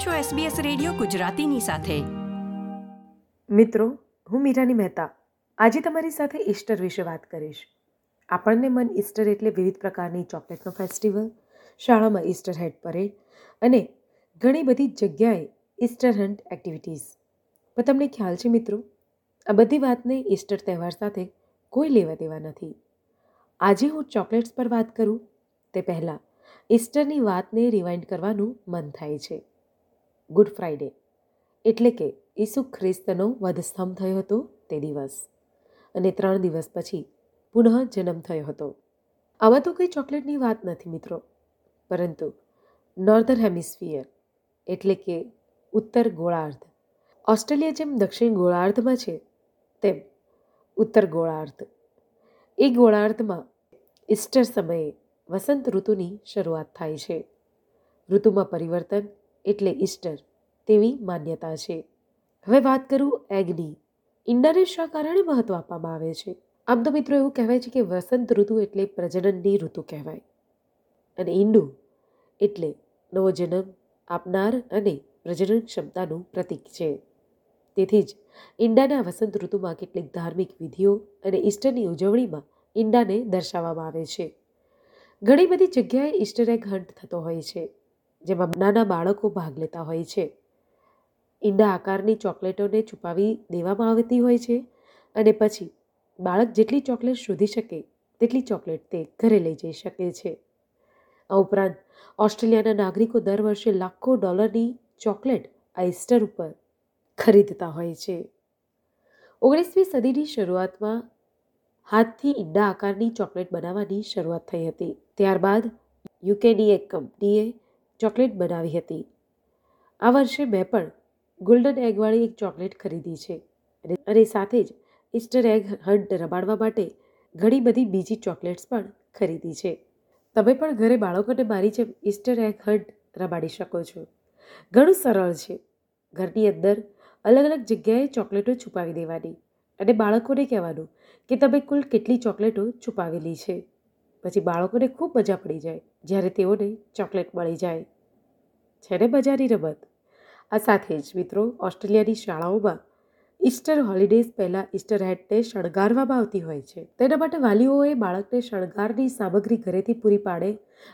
છો SBS radio ગુજરાતીની સાથે. મિત્રો, હું મીરાની મહેતા. આજે તમારી સાથે ઈસ્ટર વિશે વાત કરીશ. આપણને મન ઈસ્ટર એટલે વિવિધ પ્રકારની ચોકલેટનો ફેસ્ટિવલ શાળામાં ઈસ્ટર હેડ પરેડ અને ઘણી બધી જગ્યાએ ઈસ્ટર હન્ટ એક્ટિવિટીઝ પણ તમને ખ્યાલ છે મિત્રો, આ બધી વાતને ઈસ્ટર તહેવાર સાથે કોઈ લેવા દેવા નથી. આજે હું ચોકલેટ્સ પર વાત કરું, તે પહેલાં ઈસ્ટરની વાતને રિવાઇન્ડ કરવાનું મન થાય છે. ગુડ ફ્રાઈડે એટલે કે ઈસુ ખ્રિસ્તનો વધસ્તંભ થયો હતો તે દિવસ. અને ત્રણ દિવસ પછી પુનઃ જન્મ થયો હતો. આમાં તો કંઈ ચોકલેટની વાત નથી મિત્રો. પરંતુ નોર્ધન હેમિસ્ફિયર એટલે કે ઉત્તર ગોળાર્ધ. ઓસ્ટ્રેલિયા જેમ દક્ષિણ ગોળાર્ધમાં છે, તેમ ઉત્તર ગોળાર્ધ. એ ગોળાર્ધમાં ઈસ્ટર સમયે વસંત ઋતુની શરૂઆત થાય છે. ઋતુમાં પરિવર્તન એટલે ઈસ્ટર. તેવી માન્યતા છે. હવે વાત કરું એગની ઈંડાને શા કારણે મહત્વ આપવામાં આવે છે? આમ તો મિત્રો એવું કહેવાય છે કે વસંત ઋતુ એટલે પ્રજનનની ઋતુ કહેવાય. અને ઈંડું એટલે નવો જન્મ આપનાર અને પ્રજનન ક્ષમતાનું પ્રતીક છે. તેથી જ ઈંડાના વસંત ઋતુમાં કેટલીક ધાર્મિક વિધિઓ અને ઈસ્ટરની ઉજવણીમાં ઈંડાને દર્શાવવામાં આવે છે. ઘણી બધી જગ્યાએ ઈસ્ટર એગ હન્ટ થતો હોય છે, જેમાં નાના બાળકો ભાગ લેતા હોય છે. ઈંડા આકારની ચોકલેટોને છુપાવી દેવામાં આવતી હોય છે અને પછી બાળક જેટલી ચોકલેટ શોધી શકે તેટલી ચોકલેટ તે ઘરે લઈ જઈ શકે છે. આ ઉપરાંત ઓસ્ટ્રેલિયાના નાગરિકો દર વર્ષે લાખો ડોલરની ચોકલેટ આ ઉપર ખરીદતા હોય છે. ઓગણીસમી સદીની શરૂઆતમાં હાથથી ઈંડા આકારની ચોકલેટ બનાવવાની શરૂઆત થઈ હતી. ત્યારબાદ યુકેની એક કંપનીએ ચોકલેટ બનાવી હતી. આ વર્ષે મેં પણ ગોલ્ડન એગવાળી એક ચોકલેટ ખરીદી છે. અને સાથે જ ઇસ્ટર એગ હન્ટ રમાડવા માટે ઘણી બધી બીજી ચોકલેટ્સ પણ ખરીદી છે. તમે પણ ઘરે બાળકોને મારી જેમ ઇસ્ટર એગ હન્ટ રમાડી શકો છો. ઘણું સરળ છે. ઘરની અંદર અલગ અલગ જગ્યાએ ચોકલેટો છુપાવી દેવાની અને બાળકોને કહેવાનું કે તમે કુલ કેટલી ચોકલેટો છુપાવેલી છે. પછી બાળકોને ખૂબ મજા પડી જાય જ્યારે તેઓને ચોકલેટ મળી જાય. છે ને મજાની રમત? આ સાથે જ મિત્રો ઓસ્ટ્રેલિયાની શાળાઓમાં ઈસ્ટર હોલિડેઝ પહેલાં ઈસ્ટર હેટને શણગારવામાં આવતી હોય છે. તેના માટે વાલીઓએ બાળકને શણગારની સામગ્રી ઘરેથી પૂરી પાડે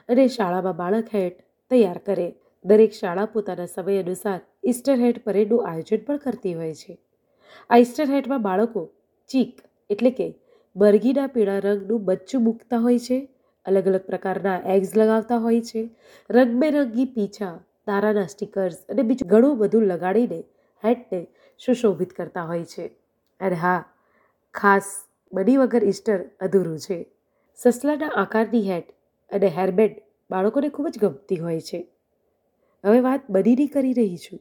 અને શાળામાં બાળક હેટ તૈયાર કરે. દરેક શાળા પોતાના સમય અનુસાર ઈસ્ટર હેટ પરેડનું આયોજન પણ કરતી હોય છે. આ ઈસ્ટર હેટમાં બાળકો ચીક એટલે કે બરગીના પીળા રંગનું બચ્ચું મૂકતા હોય છે. અલગ અલગ પ્રકારના એગ્સ લગાવતા હોય છે. રંગબેરંગી પીછા તારાના સ્ટીકર્સ અને બીજું ઘણું બધું લગાડીને હેટને સુશોભિત કરતા હોય છે. અને હા, ખાસ બની વગર ઈસ્ટર અધૂરું છે. સસલાના આકારની હેટ અને હેરબેન્ડ બાળકોને ખૂબ જ ગમતી હોય છે. હવે વાત બનીની કરી રહી છું.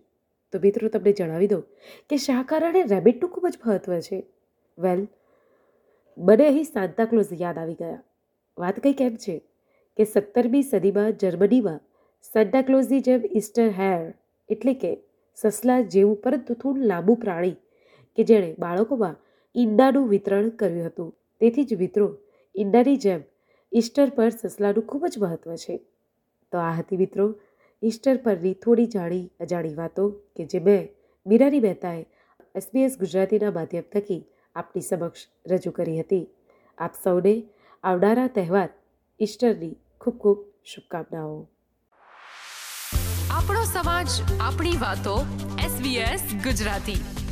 તો મિત્રો, તમને જણાવી દઉં કે શા કારણે રેબિટનું ખૂબ જ મહત્ત્વ છે. વેલ, મને અહીં સાંતાક્લોઝ યાદ આવી ગયા. વાત કંઈક એમ છે કે સત્તરમી સદીમાં જર્મનીમાં સાન્તાક્લોઝની જેમ ઇસ્ટર હેર, એટલે કે સસલા જેવું પરંતુ થોડું લાંબુ પ્રાણી, કે જેણે બાળકોમાં ઈંડાનું વિતરણ કર્યું હતું. તેથી જ મિત્રો, ઈંડાની જેમ ઈસ્ટર પર સસલાનું ખૂબ જ મહત્ત્વ છે. તો આ હતી મિત્રો, ઈસ્ટર પરની થોડી જાણી અજાણી વાતો, કે જે મેં મીરાની મહેતાએ એસબીએસ ગુજરાતીના માધ્યમ થકી આપની સમક્ષ રજૂ કરી હતી. આપ સૌને આવનારા તહેવાર ઈસ્ટરની ખૂબ ખૂબ શુભકામનાઓ. આપણો સમાજ આપણી વાતો એસબીએસ ગુજરાતી.